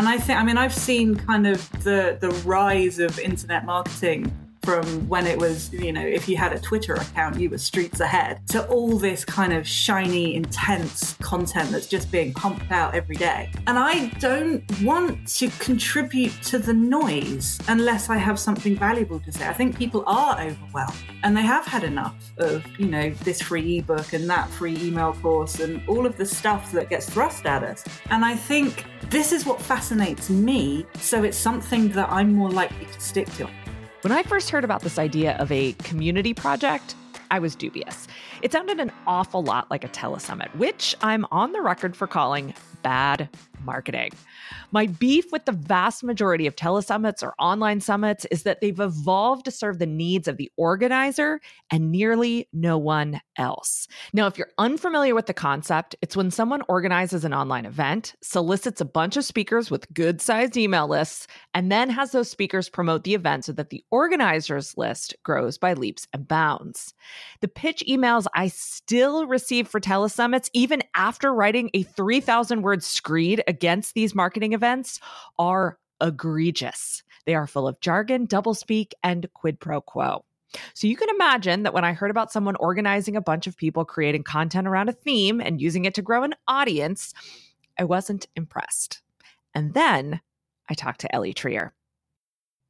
And I think, I mean, I've seen kind of the the rise of internet marketing from when it was, you know, if you had a Twitter account, you were streets ahead, to all this kind of shiny, intense content that's just being pumped out every day. And I don't want to contribute to the noise unless I have something valuable to say. I think people are overwhelmed and they have had enough of, you know, this free ebook and that free email course and all of the stuff that gets thrust at us. And I think this is what fascinates me. So it's something that I'm more likely to stick to. When I first heard about this idea of a community project, I was dubious. It sounded an awful lot like a telesummit, which I'm on the record for calling bad marketing. My beef with the vast majority of telesummits or online summits is that they've evolved to serve the needs of the organizer and nearly no one else. Now, if you're unfamiliar with the concept, it's when someone organizes an online event, solicits a bunch of speakers with good sized email lists, and then has those speakers promote the event so that the organizer's list grows by leaps and bounds. The pitch emails I still receive for telesummits, even after writing a 3,000 word screed against these marketing events, are egregious. They are full of jargon, doublespeak, and quid pro quo. So you can imagine that when I heard about someone organizing a bunch of people creating content around a theme and using it to grow an audience, I wasn't impressed. And then I talked to Ellie Trier.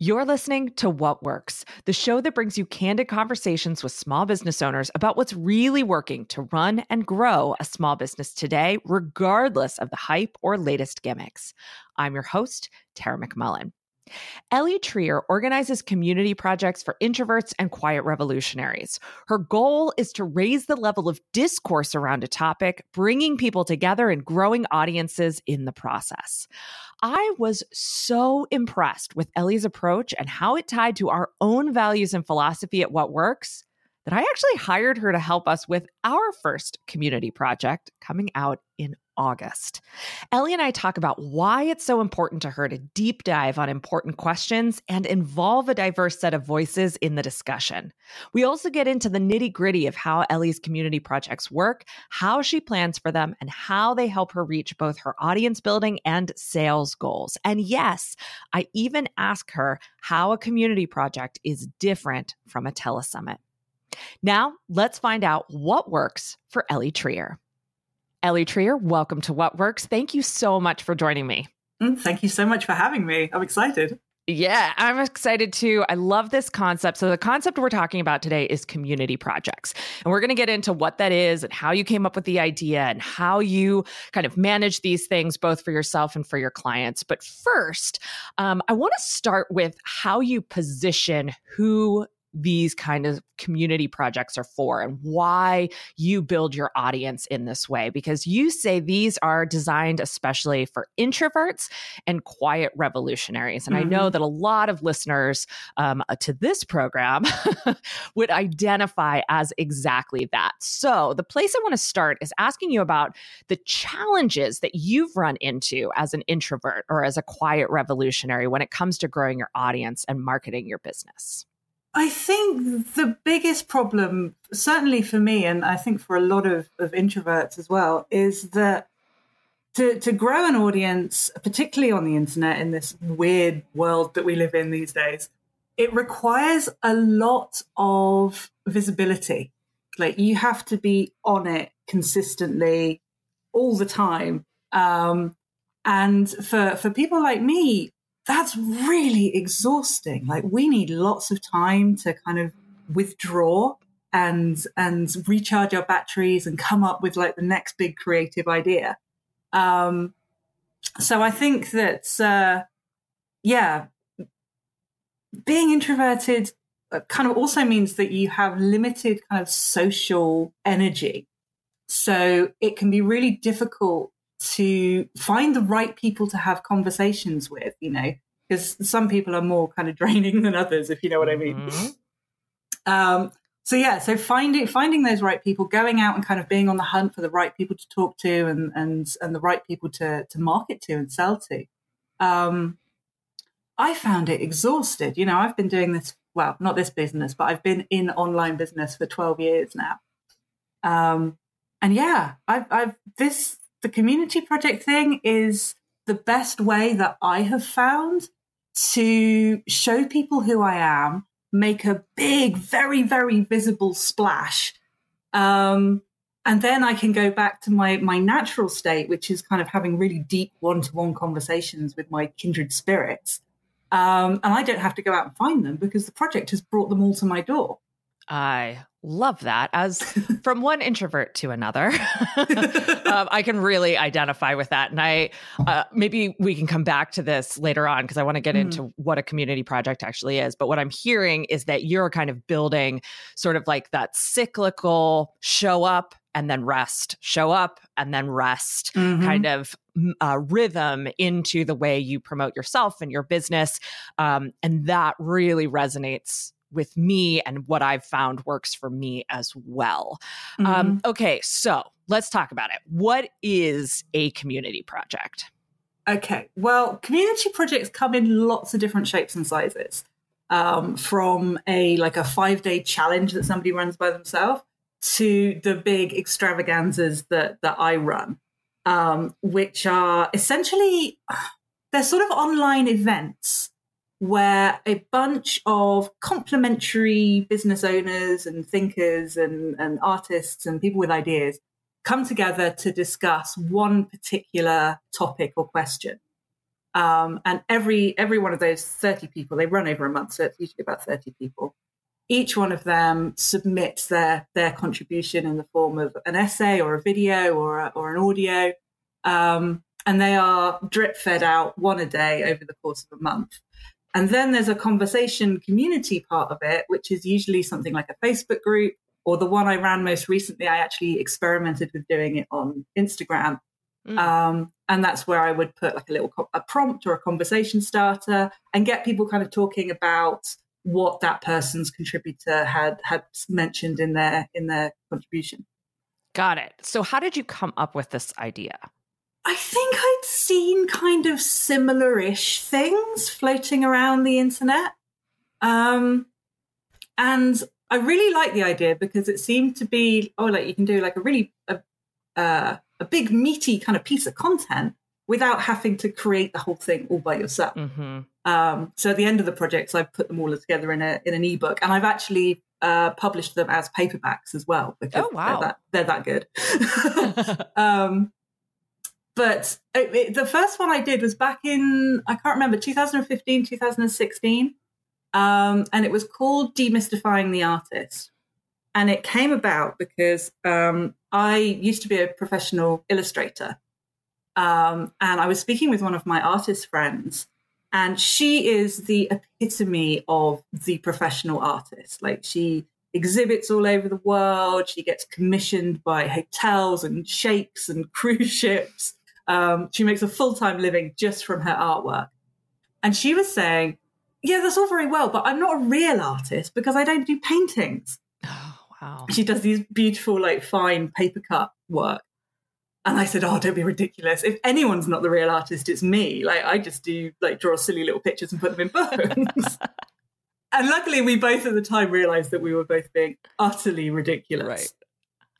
You're listening to What Works, the show that brings you candid conversations with small business owners about what's really working to run and grow a small business today, regardless of the hype or latest gimmicks. I'm your host, Tara McMullin. Ellie Trier organizes community projects for introverts and quiet revolutionaries. Her goal is to raise the level of discourse around a topic, bringing people together and growing audiences in the process. I was so impressed with Ellie's approach and how it tied to our own values and philosophy at What Works that I actually hired her to help us with our first community project coming out in August. Ellie and I talk about why it's so important to her to deep dive on important questions and involve a diverse set of voices in the discussion. We also get into the nitty gritty of how Ellie's community projects work, how she plans for them, and how they help her reach both her audience building and sales goals. And yes, I even ask her how a community project is different from a telesummit. Now, let's find out what works for Ellie Trier. Ellie Trier, welcome to What Works. Thank you so much for joining me. Mm, thank you so much for having me. I'm excited. Yeah, I'm excited too. I love this concept. So, the concept we're talking about today is community projects. And we're going to get into what that is and how you came up with the idea and how you kind of manage these things, both for yourself and for your clients. But first, um, I want to start with how you position who these kind of community projects are for and why you build your audience in this way because you say these are designed especially for introverts and quiet revolutionaries and mm-hmm. i know mm-hmm. that a lot of listeners um, uh, to this program would identify as exactly that so the place i want to start is asking you about the challenges that you've run into as an introvert or as a quiet revolutionary when it comes to growing your audience and marketing your business I think the biggest problem, certainly for me, and I think for a lot of, of introverts as well, is that to, to grow an audience, particularly on the internet in this weird world that we live in these days, it requires a lot of visibility. Like you have to be on it consistently all the time. Um, and for, for people like me, that's really exhausting. Like we need lots of time to kind of withdraw and and recharge our batteries and come up with like the next big creative idea. Um, so I think that uh, yeah, being introverted uh, kind of also means that you have limited kind of social energy. So it can be really difficult to find the right people to have conversations with, you know, because some people are more kind of draining than others, if you know what I mean. Mm-hmm. Um, so yeah, so finding finding those right people, going out and kind of being on the hunt for the right people to talk to and and and the right people to to market to and sell to. Um, I found it exhausted. You know, I've been doing this well, not this business, but I've been in online business for 12 years now. Um, and yeah, I've, I've this the community project thing is the best way that I have found to show people who I am, make a big, very, very visible splash. Um, and then I can go back to my my natural state, which is kind of having really deep one to one conversations with my kindred spirits. Um, and I don't have to go out and find them because the project has brought them all to my door. I love that. As from one introvert to another, um, I can really identify with that. And I uh, maybe we can come back to this later on because I want to get mm. into what a community project actually is. But what I'm hearing is that you're kind of building sort of like that cyclical show up and then rest, show up and then rest mm-hmm. kind of uh, rhythm into the way you promote yourself and your business. Um, and that really resonates with me and what I've found works for me as well. Um, mm-hmm. Um, okay, so let's talk about it. What is a community project? Okay, well, community projects come in lots of different shapes and sizes. Um, from a like a five day challenge that somebody runs by themselves to the big extravaganzas that that I run, um, which are essentially they're sort of online events where a bunch of complementary business owners and thinkers and, and artists and people with ideas come together to discuss one particular topic or question. Um, and every every one of those 30 people, they run over a month, so it's usually about 30 people. Each one of them submits their their contribution in the form of an essay or a video or a, or an audio, um, and they are drip fed out one a day over the course of a month. And then there's a conversation community part of it, which is usually something like a Facebook group or the one I ran most recently. I actually experimented with doing it on Instagram. Mm. Um, and that's where I would put like a little a prompt or a conversation starter and get people kind of talking about what that person's contributor had had mentioned in their in their contribution. Got it. So how did you come up with this idea? I think I'd seen kind of similar ish things floating around the internet. Um, and I really like the idea because it seemed to be, oh, like you can do like a really, a, uh, a big meaty kind of piece of content without having to create the whole thing all by yourself. Mm-hmm. Um, so at the end of the projects, I've put them all together in a in an ebook, and I've actually uh, published them as paperbacks as well because oh, wow. they're that they're that good. um, but it, it, the first one I did was back in, I can't remember, 2015, 2016. Um, and it was called Demystifying the Artist. And it came about because um, I used to be a professional illustrator. Um, and I was speaking with one of my artist friends, and she is the epitome of the professional artist. Like she exhibits all over the world. She gets commissioned by hotels and sheikhs and cruise ships. Um, she makes a full time living just from her artwork. And she was saying, Yeah, that's all very well, but I'm not a real artist because I don't do paintings. Oh, wow. She does these beautiful, like, fine paper cut work. And I said, Oh, don't be ridiculous. If anyone's not the real artist, it's me. Like, I just do, like, draw silly little pictures and put them in books. and luckily, we both at the time realized that we were both being utterly ridiculous. Right.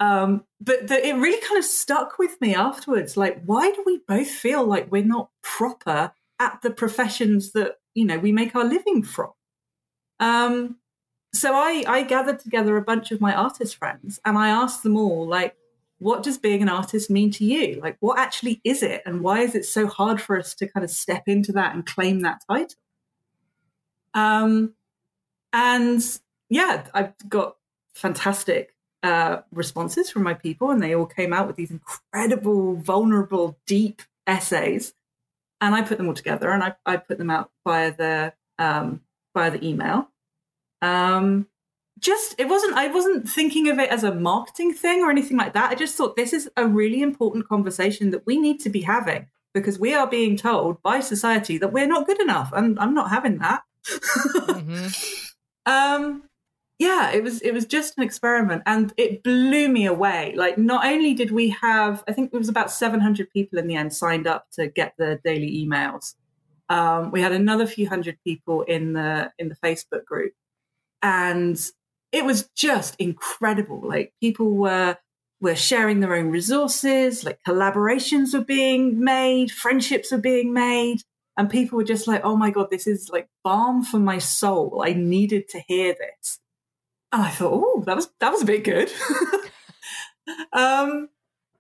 Um, but the, it really kind of stuck with me afterwards. Like, why do we both feel like we're not proper at the professions that you know we make our living from? Um, so I, I gathered together a bunch of my artist friends and I asked them all, like, what does being an artist mean to you? Like, what actually is it, and why is it so hard for us to kind of step into that and claim that title? Um, and yeah, I've got fantastic uh, responses from my people, and they all came out with these incredible, vulnerable, deep essays. And I put them all together, and I, I put them out via the um, via the email. Um, just it wasn't I wasn't thinking of it as a marketing thing or anything like that. I just thought this is a really important conversation that we need to be having because we are being told by society that we're not good enough, and I'm not having that. mm-hmm. um, yeah, it was it was just an experiment and it blew me away. Like not only did we have I think it was about 700 people in the end signed up to get the daily emails. Um, we had another few hundred people in the in the Facebook group and it was just incredible. Like people were were sharing their own resources, like collaborations were being made, friendships were being made. And people were just like, oh my God, this is like balm for my soul. I needed to hear this. And I thought, oh, that was that was a bit good. um,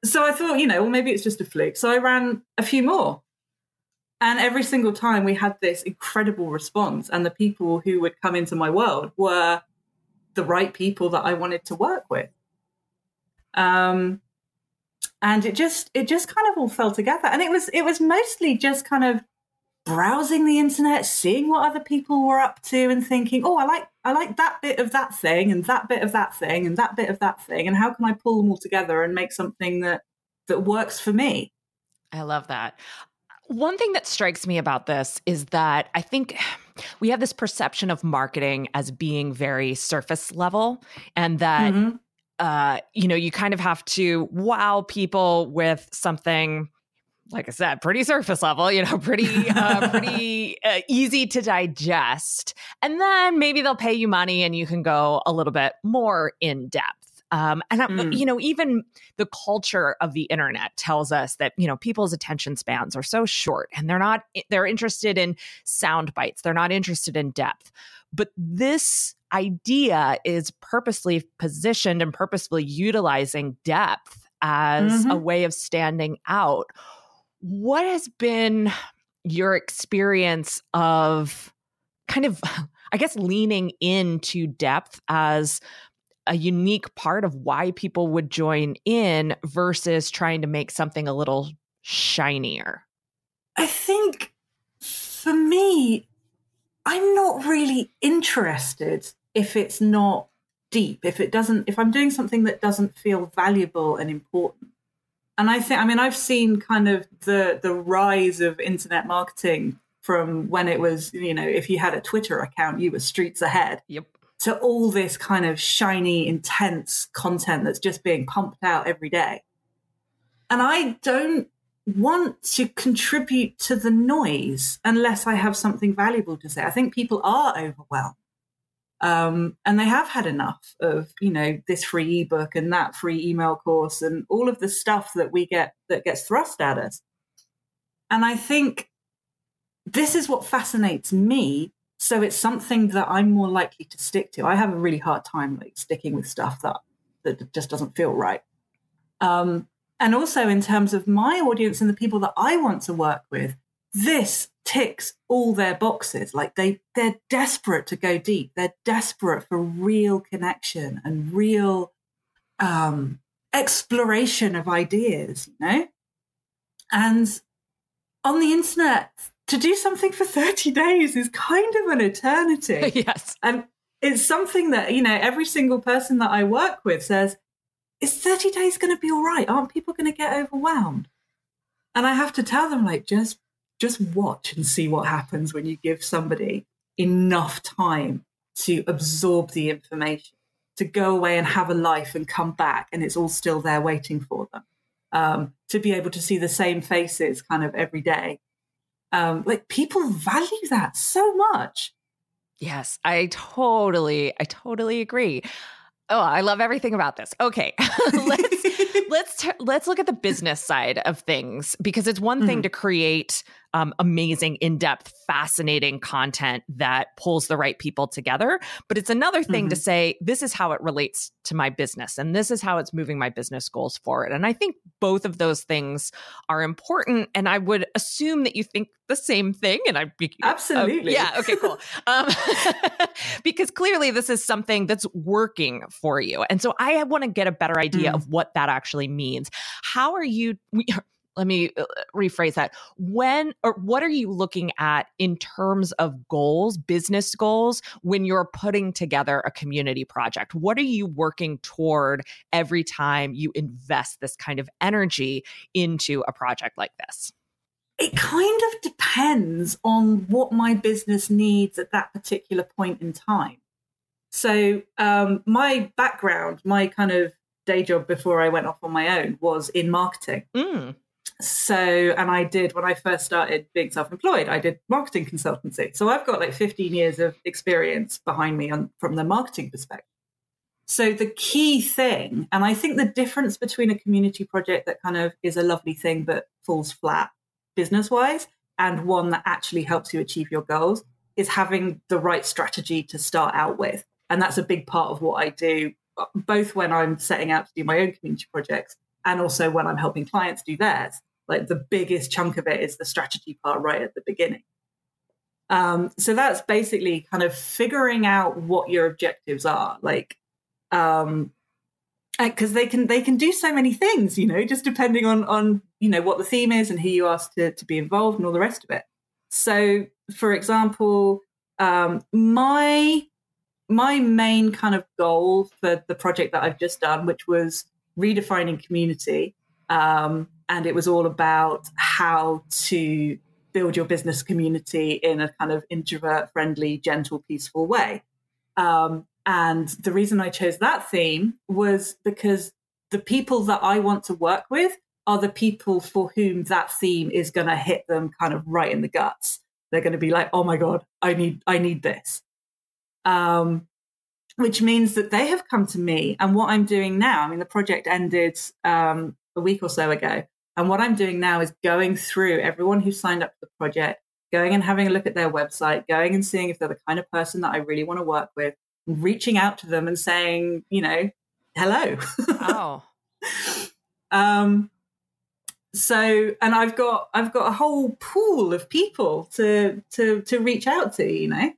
so I thought, you know, well, maybe it's just a fluke. So I ran a few more. And every single time we had this incredible response, and the people who would come into my world were the right people that I wanted to work with. Um, and it just it just kind of all fell together, and it was it was mostly just kind of browsing the internet, seeing what other people were up to, and thinking, oh, I like I like that bit of that thing, and that bit of that thing, and that bit of that thing, and how can I pull them all together and make something that that works for me? I love that. One thing that strikes me about this is that I think we have this perception of marketing as being very surface level and that mm-hmm. uh, you know you kind of have to wow people with something like I said, pretty surface level, you know, pretty, uh, pretty uh, easy to digest. And then maybe they'll pay you money and you can go a little bit more in depth. Um, and mm. you know, even the culture of the internet tells us that you know people's attention spans are so short, and they're not they're interested in sound bites. They're not interested in depth. But this idea is purposely positioned and purposefully utilizing depth as mm-hmm. a way of standing out. What has been your experience of kind of, I guess, leaning into depth as a unique part of why people would join in versus trying to make something a little shinier? I think for me, I'm not really interested if it's not deep, if it doesn't, if I'm doing something that doesn't feel valuable and important. And I think, I mean, I've seen kind of the the rise of internet marketing from when it was, you know, if you had a Twitter account, you were streets ahead. Yep to all this kind of shiny, intense content that's just being pumped out every day. And I don't want to contribute to the noise unless I have something valuable to say. I think people are overwhelmed. Um, and they have had enough of, you know, this free ebook and that free email course and all of the stuff that we get that gets thrust at us. And I think this is what fascinates me so it's something that I'm more likely to stick to. I have a really hard time like sticking with stuff that that just doesn't feel right. Um, and also in terms of my audience and the people that I want to work with, this ticks all their boxes. Like they they're desperate to go deep. They're desperate for real connection and real um, exploration of ideas. You know, and on the internet to do something for 30 days is kind of an eternity. yes. And it's something that, you know, every single person that I work with says, is 30 days going to be all right? Aren't people going to get overwhelmed? And I have to tell them, like, just just watch and see what happens when you give somebody enough time to absorb the information, to go away and have a life and come back, and it's all still there waiting for them. Um, to be able to see the same faces kind of every day um, like people value that so much. Yes, I totally, I totally agree. Oh, I love everything about this. Okay, let's let's t- let's look at the business side of things because it's one thing mm-hmm. to create um, amazing, in depth, fascinating content that pulls the right people together. But it's another thing mm-hmm. to say, this is how it relates to my business and this is how it's moving my business goals forward. And I think both of those things are important. And I would assume that you think the same thing. And I absolutely. Uh, yeah. Okay, cool. Um, because clearly this is something that's working for you. And so I want to get a better idea mm. of what that actually means. How are you? We, let me uh, rephrase that. When or what are you looking at in terms of goals business goals when you're putting together a community project? What are you working toward every time you invest this kind of energy into a project like this? It kind of depends on what my business needs at that particular point in time. So um, my background my kind of day job before i went off on my own was in marketing. Mm so and i did when i first started being self-employed i did marketing consultancy so i've got like 15 years of experience behind me on from the marketing perspective So the key thing, and I think the difference between a community project that kind of is a lovely thing but falls flat business wise and one that actually helps you achieve your goals is having the right strategy to start out with. And that's a big part of what I do, uh, both when I'm setting out to do my own community projects and also when I'm helping clients do theirs. Like the biggest chunk of it is the strategy part right at the beginning. Um, so that's basically kind of figuring out what your objectives are, like, um, because they can they can do so many things, you know, just depending on on you know what the theme is and who you ask to to be involved and all the rest of it. So, for example, um, my my main kind of goal for the project that I've just done, which was redefining community, um, and it was all about how to build your business community in a kind of introvert friendly, gentle, peaceful way. Um, and the reason I chose that theme was because the people that I want to work with are the people for whom that theme is going to hit them kind of right in the guts. They're going to be like, "Oh my god, I need I need this." Um, which means that they have come to me and what I'm doing now, I mean the project ended um, a week or so ago, and what I'm doing now is going through everyone who signed up for the project, going and having a look at their website, going and seeing if they're the kind of person that I really want to work with, and reaching out to them and saying, you know, hello. Oh. um, so and I've got I've got a whole pool of people to to to reach out to, you know.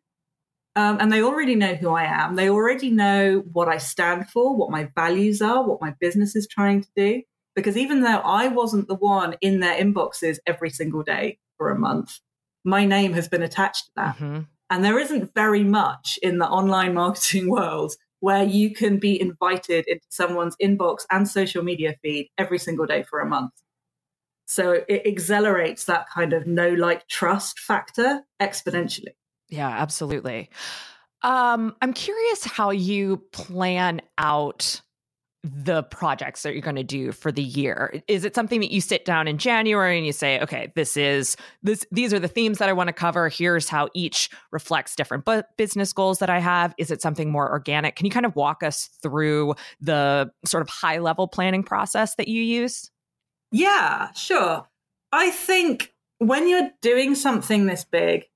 Um, and they already know who I am. They already know what I stand for, what my values are, what my business is trying to do. Because even though I wasn't the one in their inboxes every single day for a month, my name has been attached to that. Mm-hmm. And there isn't very much in the online marketing world where you can be invited into someone's inbox and social media feed every single day for a month. So it accelerates that kind of no like trust factor exponentially. Yeah, absolutely. Um, I'm curious how you plan out the projects that you're going to do for the year. Is it something that you sit down in january and you say okay this is this these are the themes that i want to cover. Here's how each reflects different bu- business goals that i have. Is it something more organic? Can you kind of walk us through the sort of high level planning process that you use? Yeah sure. I think when you're doing something this big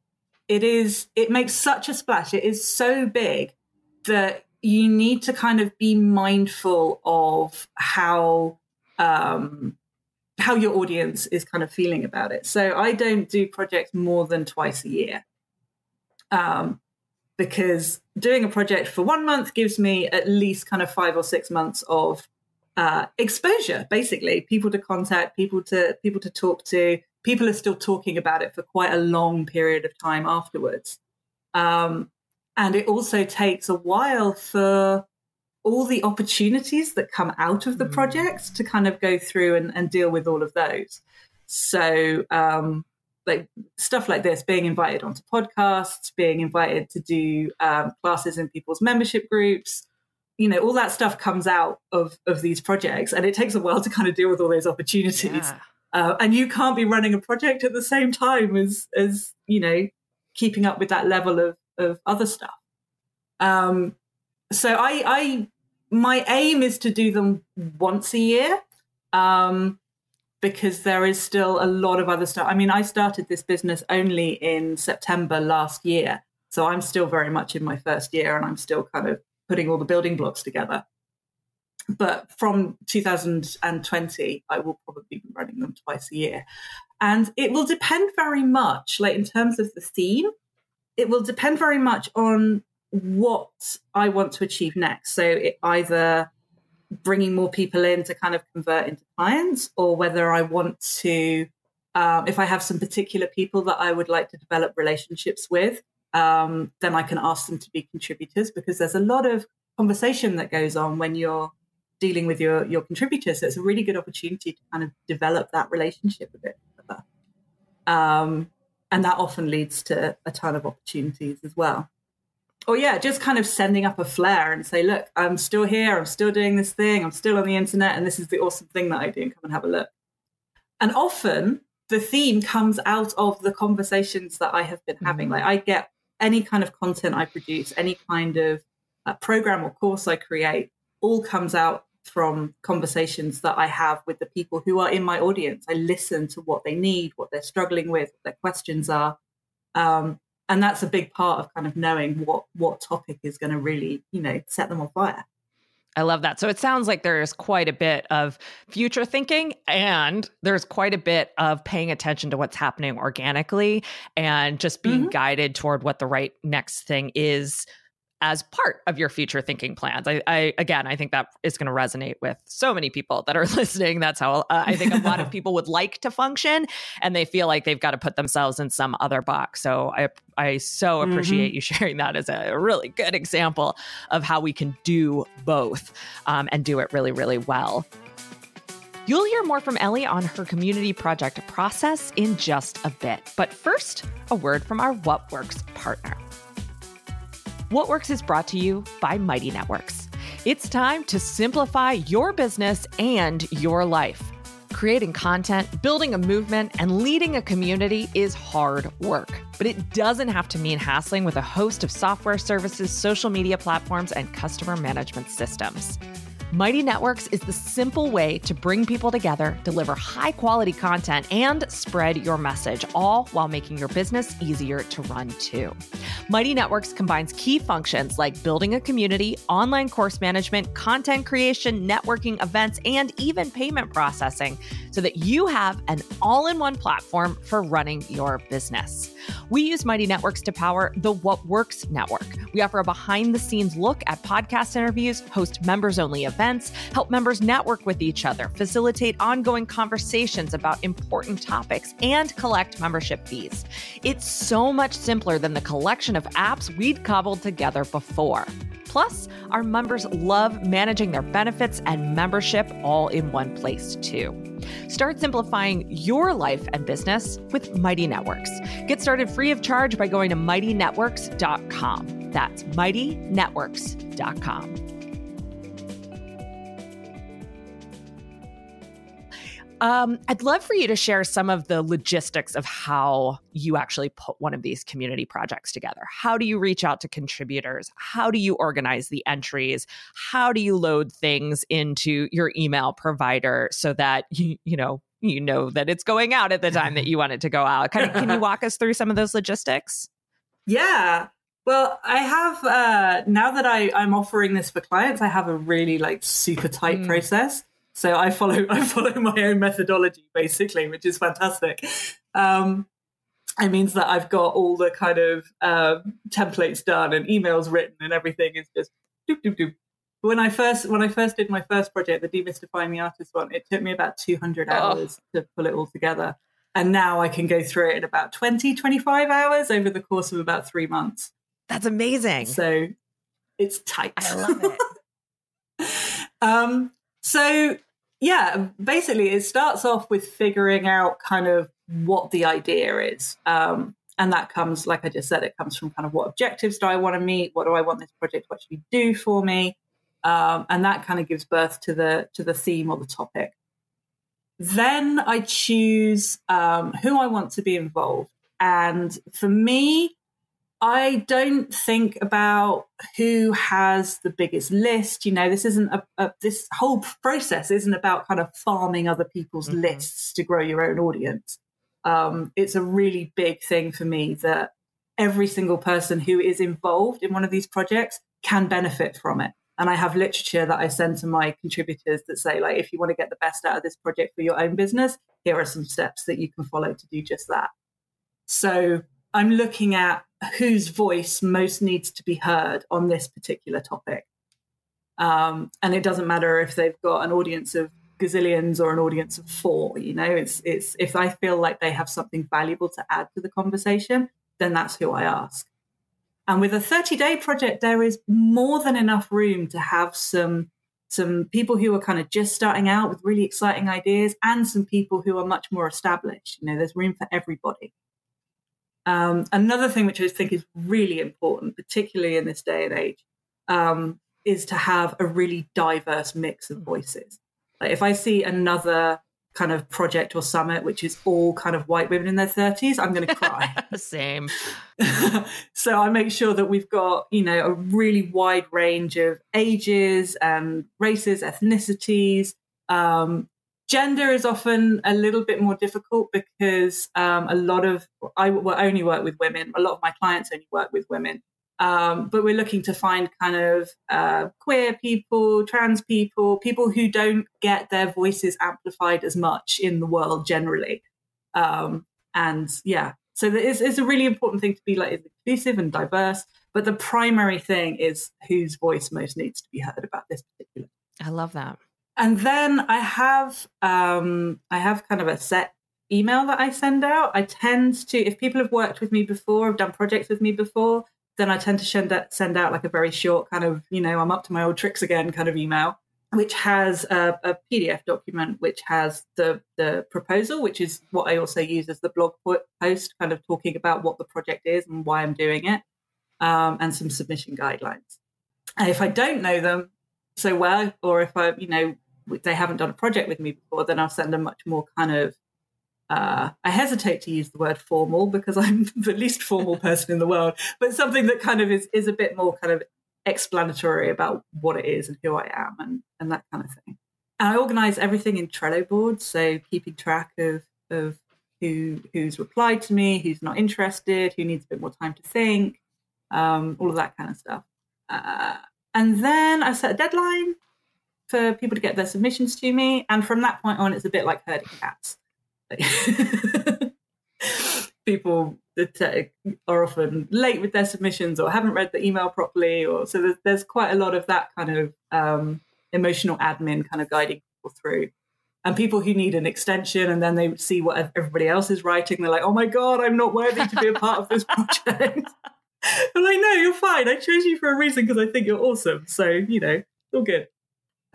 it is it makes such a splash. It is so big that you need to kind of be mindful of how um, how your audience is kind of feeling about it. So I don't do projects more than twice a year. Um, because doing a project for one month gives me at least kind of five or six months of uh, exposure basically people to contact people to people to talk to people are still talking about it for quite a long period of time afterwards um, and it also takes a while for all the opportunities that come out of the mm. projects to kind of go through and, and deal with all of those. So, um, like stuff like this, being invited onto podcasts, being invited to do um, classes in people's membership groups, you know, all that stuff comes out of of these projects, and it takes a while to kind of deal with all those opportunities. Yeah. Uh, and you can't be running a project at the same time as as you know keeping up with that level of of other stuff. Um, so I, I, my aim is to do them once a year. Um, because there is still a lot of other stuff. I mean, I started this business only in September last year. So I'm still very much in my first year and I'm still kind of putting all the building blocks together. But from 2020, I will probably be running them twice a year. And it will depend very much, like in terms of the theme, it will depend very much on what I want to achieve next. So it either bringing more people in to kind of convert into clients, or whether I want to, um, if I have some particular people that I would like to develop relationships with, um, then I can ask them to be contributors because there's a lot of conversation that goes on when you're dealing with your your contributors. So it's a really good opportunity to kind of develop that relationship a bit further. Um, and that often leads to a ton of opportunities as well. Or yeah just kind of sending up a flare and say look i'm still here i'm still doing this thing i'm still on the internet and this is the awesome thing that i do and come and have a look. And often the theme comes out of the conversations that i have been having. Mm-hmm. like i get any kind of content i produce any kind of uh, program or course I create all comes out from conversations that I have with the people who are in my audience. I listen to what they need, what they're struggling with, what their questions are. Um, and that's a big part of kind of knowing what what topic is going to really, you know, set them on fire. I love that. So it sounds like there's quite a bit of future thinking and there's quite a bit of paying attention to what's happening organically and just being mm-hmm. guided toward what the right next thing is as part of your future thinking plans. I, I again, I think that is going to resonate with so many people that are listening. That's how uh, I think a lot of people would like to function, and they feel like they've got to put themselves in some other box. So I, I so appreciate mm-hmm. you sharing that as a really good example of how we can do both um, and do it really, really well. You'll hear more from Ellie on her community project process in just a bit. But first, a word from our What Works partner. What Works is brought to you by Mighty Networks. It's time to simplify your business and your life. Creating content, building a movement, and leading a community is hard work. But it doesn't have to mean hassling with a host of software services, social media platforms, and customer management systems. Mighty Networks is the simple way to bring people together, deliver high quality content, and spread your message, all while making your business easier to run too. Mighty Networks combines key functions like building a community, online course management, content creation, networking, events, and even payment processing so that you have an all in one platform for running your business. We use Mighty Networks to power the What Works Network. We offer a behind the scenes look at podcast interviews, host members only events, help members network with each other, facilitate ongoing conversations about important topics, and collect membership fees. It's so much simpler than the collection of apps we'd cobbled together before. Plus, our members love managing their benefits and membership all in one place, too. Start simplifying your life and business with Mighty Networks. Get started free of charge by going to mightynetworks.com. That's mightynetworks.com. Um, I'd love for you to share some of the logistics of how you actually put one of these community projects together. How do you reach out to contributors? How do you organize the entries? How do you load things into your email provider so that you, you know, you know that it's going out at the time that you want it to go out. Kind of, can you walk us through some of those logistics? Yeah. Well, I have uh, now that I, I'm offering this for clients, I have a really like super tight mm. process. So I follow I follow my own methodology basically, which is fantastic. Um, it means that I've got all the kind of uh, templates done and emails written and everything is just doop doop doop. When I first when I first did my first project, the demystifying the artist one, it took me about 200 hours oh. to pull it all together. And now I can go through it in about 20, 25 hours over the course of about three months. That's amazing. So it's tight. I love it. um, so yeah, basically, it starts off with figuring out kind of what the idea is. Um, and that comes, like I just said, it comes from kind of what objectives do I want to meet? What do I want this project to actually do for me? Um, and that kind of gives birth to the to the theme or the topic. Then I choose um, who I want to be involved, and for me, I don't think about who has the biggest list. You know, this isn't a, a this whole process isn't about kind of farming other people's mm-hmm. lists to grow your own audience. Um, it's a really big thing for me that every single person who is involved in one of these projects can benefit from it. And I have literature that I send to my contributors that say, like, if you want to get the best out of this project for your own business, here are some steps that you can follow to do just that. So I'm looking at whose voice most needs to be heard on this particular topic. Um, and it doesn't matter if they've got an audience of gazillions or an audience of four. You know, it's it's if I feel like they have something valuable to add to the conversation, then that's who I ask. And with a 30 day project, there is more than enough room to have some some people who are kind of just starting out with really exciting ideas and some people who are much more established. You know, there's room for everybody. Um, another thing which I think is really important, particularly in this day and age, um, is to have a really diverse mix of voices. Like if I see another kind of project or summit, which is all kind of white women in their 30s, I'm going to cry. Same. so I make sure that we've got, you know, a really wide range of ages and races, ethnicities. Um, gender is often a little bit more difficult because um, a lot of, I only work with women. A lot of my clients only work with women. Um, but we're looking to find kind of uh, queer people, trans people, people who don't get their voices amplified as much in the world generally. Um, and yeah, so it's, it's a really important thing to be like inclusive and diverse. But the primary thing is whose voice most needs to be heard about this particular. I love that. And then I have um, I have kind of a set email that I send out. I tend to, if people have worked with me before, have done projects with me before, then I tend to send send out like a very short kind of, you know, I'm up to my old tricks again kind of email, which has a, a PDF document, which has the the proposal, which is what I also use as the blog post, kind of talking about what the project is and why I'm doing it, um, and some submission guidelines. And if I don't know them so well, or if I, you know, they haven't done a project with me before, then I'll send a much more kind of uh, I hesitate to use the word formal because I'm the least formal person in the world, but something that kind of is, is a bit more kind of explanatory about what it is and who I am and, and that kind of thing. And I organize everything in Trello boards, so keeping track of, of who who's replied to me, who's not interested, who needs a bit more time to think, um, all of that kind of stuff. Uh, and then I set a deadline for people to get their submissions to me. And from that point on, it's a bit like herding cats. people that are often late with their submissions or haven't read the email properly or so there's, there's quite a lot of that kind of um, emotional admin kind of guiding people through and people who need an extension and then they see what everybody else is writing they're like oh my god i'm not worthy to be a part of this project i'm like no you're fine i chose you for a reason because i think you're awesome so you know all good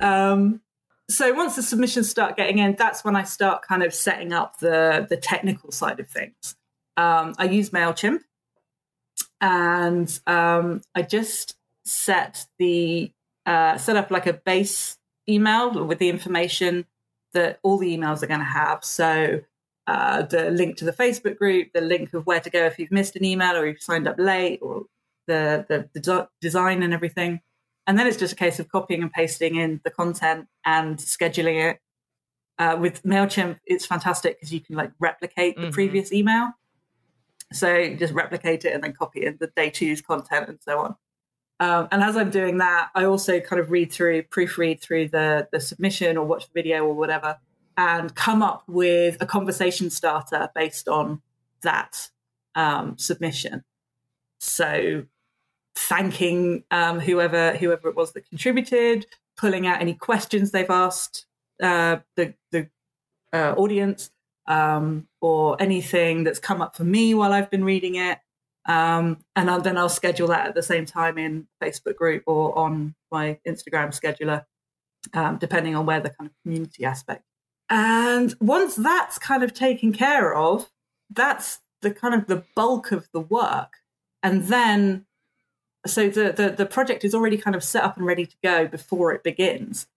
um, so once the submissions start getting in, that's when I start kind of setting up the the technical side of things. Um, I use Mailchimp, and um, I just set the uh, set up like a base email with the information that all the emails are going to have. So uh, the link to the Facebook group, the link of where to go if you've missed an email or you've signed up late, or the the, the design and everything. And then it's just a case of copying and pasting in the content and scheduling it. Uh, with MailChimp, it's fantastic because you can like replicate the mm-hmm. previous email. So you just replicate it and then copy in the day two's content and so on. Um, and as I'm doing that, I also kind of read through, proofread through the, the submission or watch the video or whatever, and come up with a conversation starter based on that um, submission. So thanking um, whoever whoever it was that contributed, pulling out any questions they've asked uh, the the uh, audience, um, or anything that's come up for me while I've been reading it. Um, and I'll, then I'll schedule that at the same time in Facebook group or on my Instagram scheduler, um, depending on where the kind of community aspect. And once that's kind of taken care of, that's the kind of the bulk of the work. And then so the, the the project is already kind of set up and ready to go before it begins.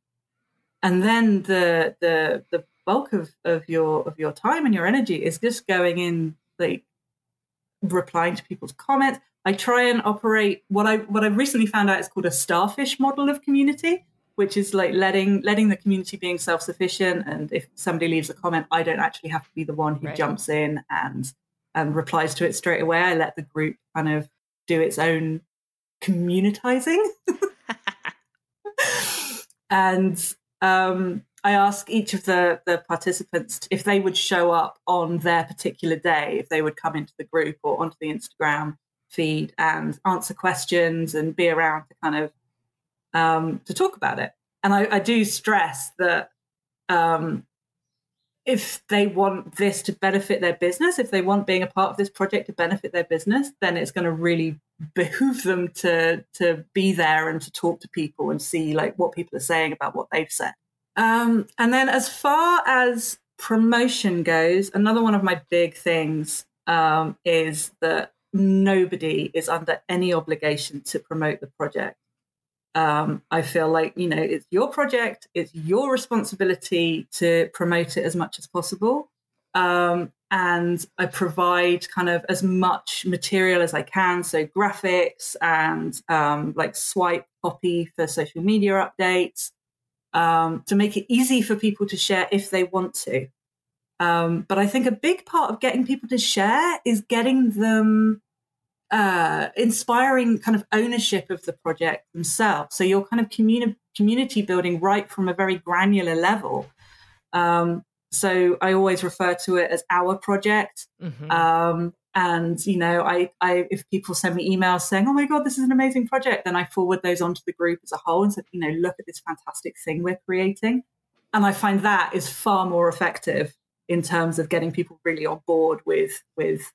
And then the the the bulk of of your of your time and your energy is just going in like replying to people's comments. I try and operate what i what i've recently found out is called a starfish model of community which is like letting letting the community being self-sufficient. And if somebody leaves a comment i don't actually have to be the one who right. jumps in and and replies to it straight away. I let the group kind of do its own communitizing. and um, I ask each of the, the participants if they would show up on their particular day, if they would come into the group or onto the Instagram feed and answer questions and be around to kind of um, to talk about it. And I, I do stress that um, if they want this to benefit their business, if they want being a part of this project to benefit their business, then it's going to really behoove them to to be there and to talk to people and see like what people are saying about what they've said. Um, and then as far as promotion goes, another one of my big things um, is that nobody is under any obligation to promote the project. Um, I feel like, you know, it's your project, it's your responsibility to promote it as much as possible. Um, and I provide kind of as much material as I can. So graphics and um, like swipe copy for social media updates um, to make it easy for people to share if they want to. Um, but I think a big part of getting people to share is getting them uh, inspiring kind of ownership of the project themselves. So you're kind of communi- community building right from a very granular level. Um, so I always refer to it as our project. Mm-hmm. Um, and you know, I, I if people send me emails saying, "Oh my god, this is an amazing project," then I forward those onto the group as a whole and said, "You know, look at this fantastic thing we're creating." And I find that is far more effective in terms of getting people really on board with with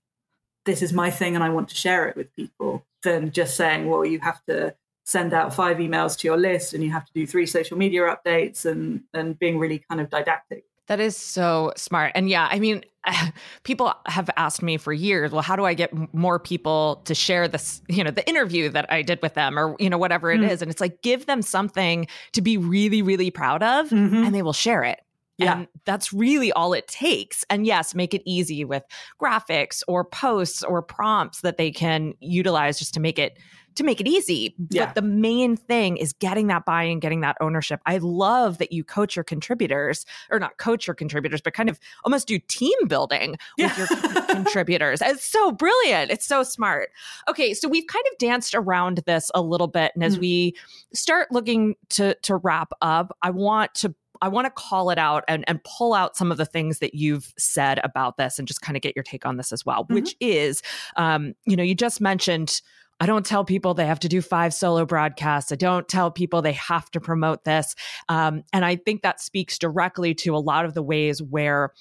this is my thing and I want to share it with people than just saying, well, you have to send out five emails to your list and you have to do three social media updates and and being really kind of didactic. That is so smart. And yeah, I mean, people have asked me for years, well, how do I get more people to share this, you know, the interview that I did with them or, you know, whatever it mm is? And it's like, give them something to be really, really proud of mm-hmm. and they will share it. Yeah. And that's really all it takes. And yes, make it easy with graphics or posts or prompts that they can utilize just to make it to make it easy. Yeah. But the main thing is getting that buy-in, getting that ownership. I love that you coach your contributors, or not coach your contributors, but kind of almost do team building with yeah. your contributors. It's so brilliant. It's so smart. Okay, so we've kind of danced around this a little bit, and as mm. we start looking to to wrap up, I want to I want to call it out and, and pull out some of the things that you've said about this and just kind of get your take on this as well, mm-hmm. which is, um, you know, you just mentioned. I don't tell people they have to do five solo broadcasts. I don't tell people they have to promote this. Um, and I think that speaks directly to a lot of the ways where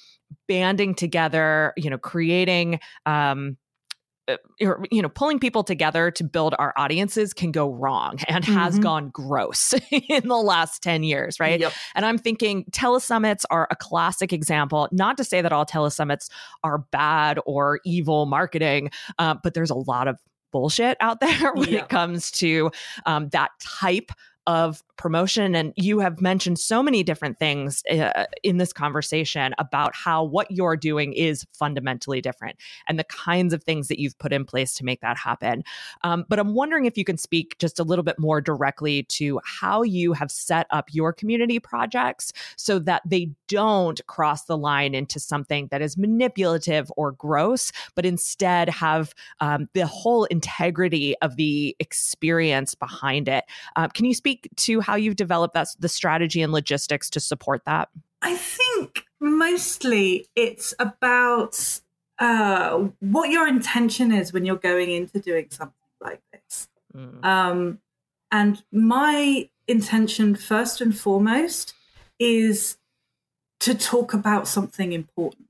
banding together, you know, creating, um, you know pulling people together to build our audiences can go wrong and has mm-hmm. gone gross in the last 10 years right yep. and i'm thinking telesummits are a classic example not to say that all telesummits are bad or evil marketing uh, but there's a lot of bullshit out there when yep. it comes to um, that type of promotion. And you have mentioned so many different things uh, in this conversation about how what you're doing is fundamentally different and the kinds of things that you've put in place to make that happen. Um, but I'm wondering if you can speak just a little bit more directly to how you have set up your community projects so that they don't cross the line into something that is manipulative or gross, but instead have um, the whole integrity of the experience behind it. Uh, can you speak? to how you've developed that the strategy and logistics to support that? I think mostly it's about uh, what your intention is when you're going into doing something like this. Mm. Um, and my intention, first and foremost, is to talk about something important,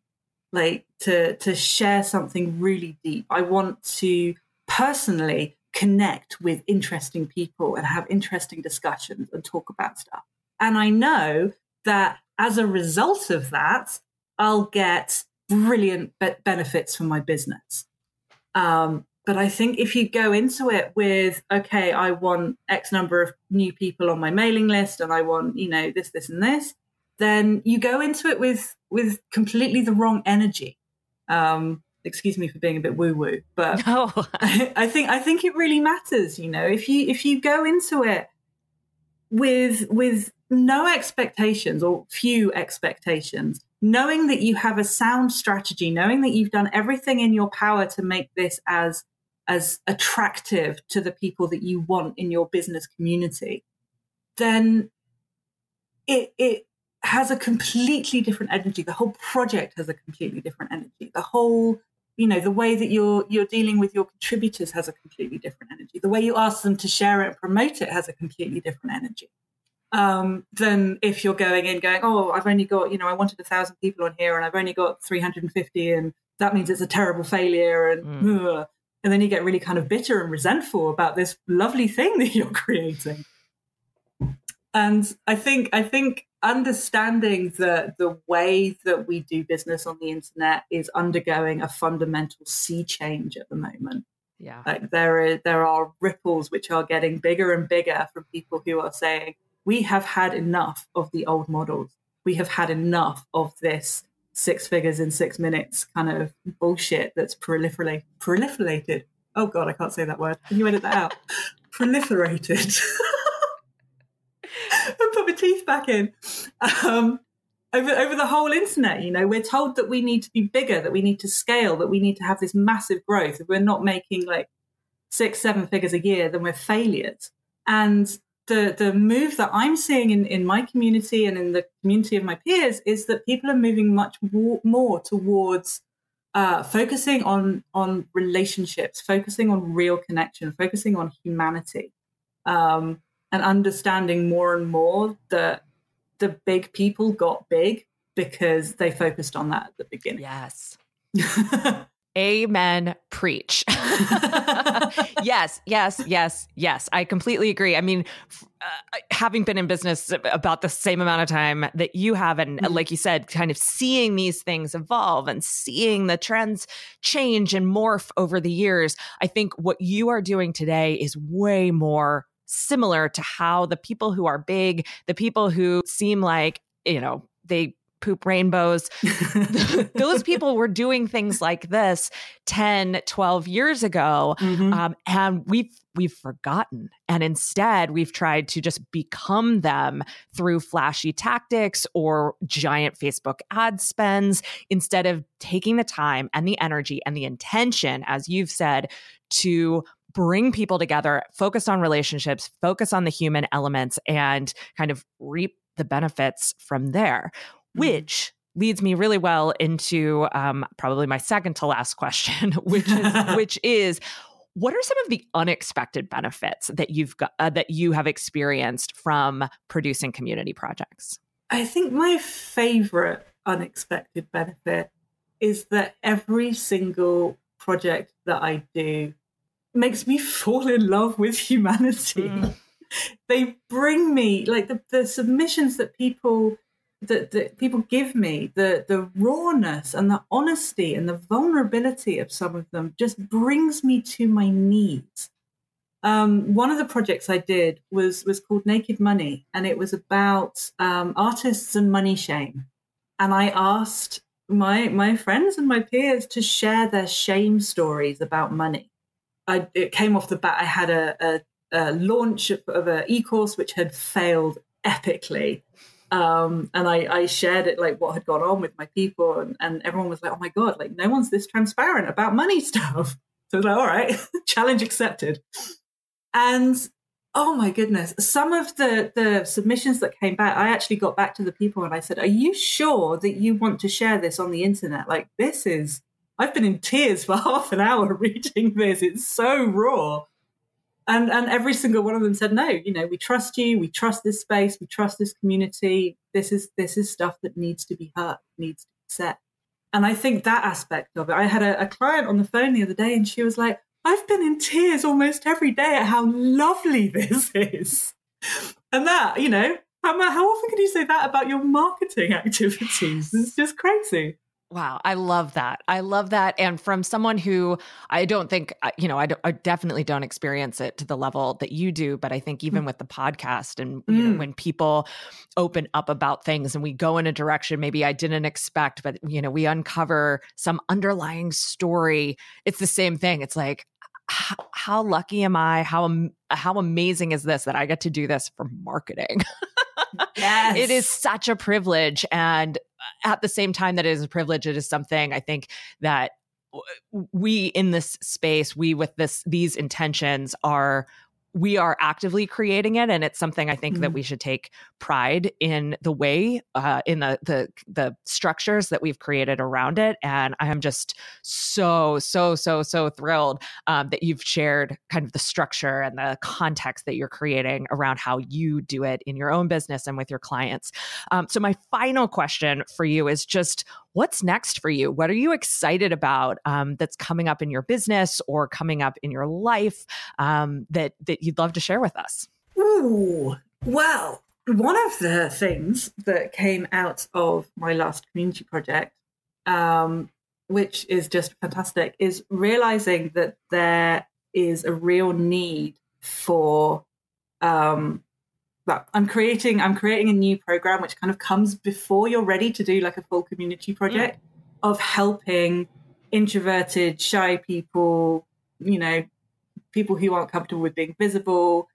like to to share something really deep. I want to personally connect with interesting people and have interesting discussions and talk about stuff. And I know that as a result of that, I'll get brilliant be- benefits for my business. Um, but I think if you go into it with, okay, I want X number of new people on my mailing list and I want, you know, this, this, and this, then you go into it with with completely the wrong energy. Um, excuse me for being a bit woo woo, but no. I, I think I think it really matters. You know, if you if you go into it with with no expectations or few expectations, knowing that you have a sound strategy, knowing that you've done everything in your power to make this as as attractive to the people that you want in your business community, then it it has a completely different energy. The whole project has a completely different energy. The whole you know the way that you're you're dealing with your contributors has a completely different energy. The way you ask them to share it and promote it has a completely different energy um, than if you're going in going oh i've only got you know i wanted a thousand people on here and i've only got 350 and that means it's a terrible failure and mm. and then you get really kind of bitter and resentful about this lovely thing that you're creating and i think i think understanding that the way that we do business on the internet is undergoing a fundamental sea change at the moment. Yeah. Like there is there are ripples which are getting bigger and bigger from people who are saying, we have had enough of the old models. We have had enough of this six figures in six minutes kind of bullshit that's proliferate proliferated. Oh god, I can't say that word. Can you edit that out? proliferated. my teeth back in. Um, over over the whole internet, you know, we're told that we need to be bigger, that we need to scale, that we need to have this massive growth. If we're not making like six, seven figures a year, then we're failures. And the the move that I'm seeing in, in my community and in the community of my peers is that people are moving much more, more towards uh, focusing on on relationships, focusing on real connection, focusing on humanity, um, and understanding more and more that the big people got big because they focused on that at the beginning. Yes. Amen. Preach. yes, yes, yes, yes. I completely agree. I mean, uh, having been in business about the same amount of time that you have, and mm-hmm. like you said, kind of seeing these things evolve and seeing the trends change and morph over the years, I think what you are doing today is way more similar to how the people who are big, the people who seem like, you know, they poop rainbows. Those people were doing things like this 10, 12 years ago. Mm-hmm. Um, and we've we've forgotten. And instead, we've tried to just become them through flashy tactics or giant Facebook ad spends instead of taking the time and the energy and the intention, as you've said, to bring people together, focus on relationships, focus on the human elements, and kind of reap the benefits from there, mm-hmm. which leads me really well into um, probably my second to last question, which is which is what are some of the unexpected benefits that you've got uh, that you have experienced from producing community projects? I think my favorite unexpected benefit is that every single project that I do makes me fall in love with humanity. Mm. they bring me like the, the submissions that people that, that people give me, the the rawness and the honesty and the vulnerability of some of them just brings me to my knees. Um, one of the projects I did was was called Naked Money, and it was about um, artists and money shame. And I asked my my friends and my peers to share their shame stories about money. I, it came off the bat. I had a, a, a launch of, of an e-course which had failed epically. Um, and I, I, shared it like what had gone on with my people and, and, everyone was like, oh my God, like no one's this transparent about money stuff. So I was like, all right, challenge accepted. And oh my goodness, some of the, the submissions that came back, I actually got back to the people and I said, are you sure that you want to share this on the internet? Like this is I've been in tears for half an hour reading this. It's so raw. And and every single one of them said, no, you know, we trust you, we trust this space, we trust this community. This is this is stuff that needs to be heard, needs to be said. And I think that aspect of it. I had a, a client on the phone the other day and she was like, I've been in tears almost every day at how lovely this is. And that, you know, how, how often can you say that about your marketing activities? It's just crazy. Wow, I love that. I love that. And from someone who I don't think, you know, I, I, definitely don't experience it to the level that you do, but I think even mm. with the podcast and mm. you know, mm. when people open up about things and we go in a direction maybe I didn't expect, but, you know, we uncover some underlying story, it's the same thing. It's like, how, how lucky am I? How how amazing is this that I get to do this for marketing? yes. It is such a privilege and at the same time that it is a privilege, it is something I think that we in this space, we with this these intentions are we are actively creating it and it's something i think mm-hmm. that we should take pride in the way uh, in the, the the structures that we've created around it and i am just so so so so thrilled um, that you've shared kind of the structure and the context that you're creating around how you do it in your own business and with your clients um, so my final question for you is just what's next for you? What are you excited about um, that's coming up in your business or coming up in your life um, that that you'd love to share with us? Ooh, well, one of the things that came out of my last community project um, which is just fantastic, is realizing that there is a real need for um, well, I'm creating I'm creating a new program which kind of comes before you're ready to do like a full community project mm. of helping introverted, shy people, you know, people who aren't comfortable with being visible,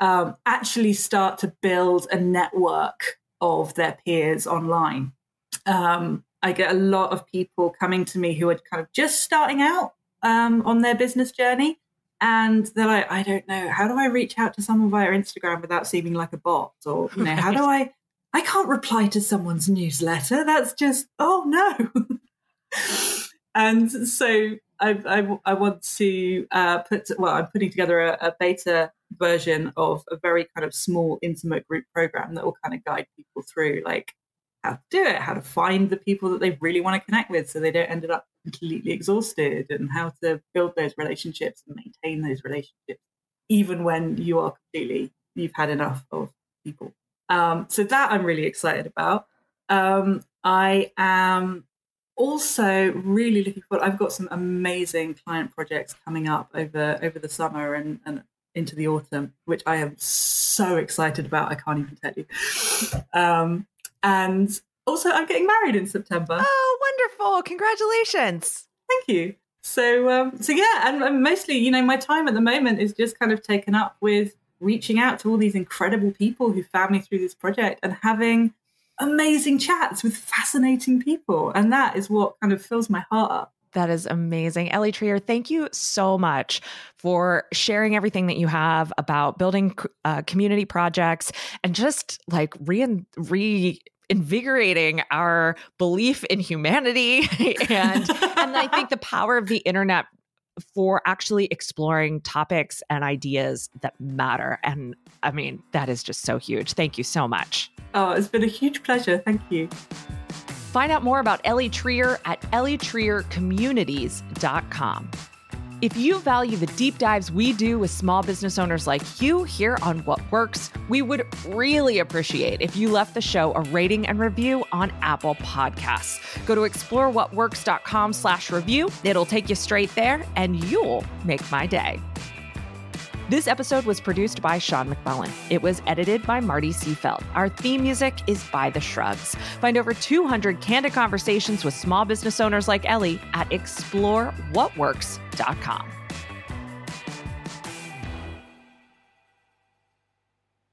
um, actually start to build a network of their peers online. Um, I get a lot of people coming to me who are kind of just starting out um, on their business journey and they're like, I don't know, how do I reach out to someone via Instagram without seeming like a bot? Or, you know, how do I, I can't reply to someone's newsletter. That's just, oh no. and so I, I, I, want to uh, put, well, I'm putting together a, a beta version of a very kind of small, intimate group program that will kind of guide people through like how to do it, how to find the people that they really want to connect with so they don't end up completely exhausted, and how to build those relationships and maintain those relationships, even when you are completely, you've had enough of people. Um, so that I'm really excited about. Um, I am also really looking forward. I've got some amazing client projects coming up over over the summer and, and into the autumn, which I am so excited about. I can't even tell you. Um, and also, I'm getting married in September. Oh, wonderful! Congratulations. Thank you. So, um, so yeah, and, and mostly, you know, my time at the moment is just kind of taken up with reaching out to all these incredible people who found me through this project and having amazing chats with fascinating people. And that is what kind of fills my heart up. That is amazing. Ellie Trier, thank you so much for sharing everything that you have about building uh, community projects and just like re, re invigorating our belief in humanity and and I think the power of the internet for actually exploring topics and ideas that matter and I mean that is just so huge. Thank you so much. Oh, it's been a huge pleasure. Thank you. Find out more about Ellie Trier at ellietriercommunities.com. If you value the deep dives we do with small business owners like you here on What Works, we would really appreciate if you left the show a rating and review on Apple Podcasts. Go to explorewhatworks.com slash review. It'll take you straight there and you'll make my day. This episode was produced by Sean McMullin. It was edited by Marty Seafeld. Our theme music is by The Shrugs. Find over 200 candid conversations with small business owners like Ellie at explorewhatworks.com.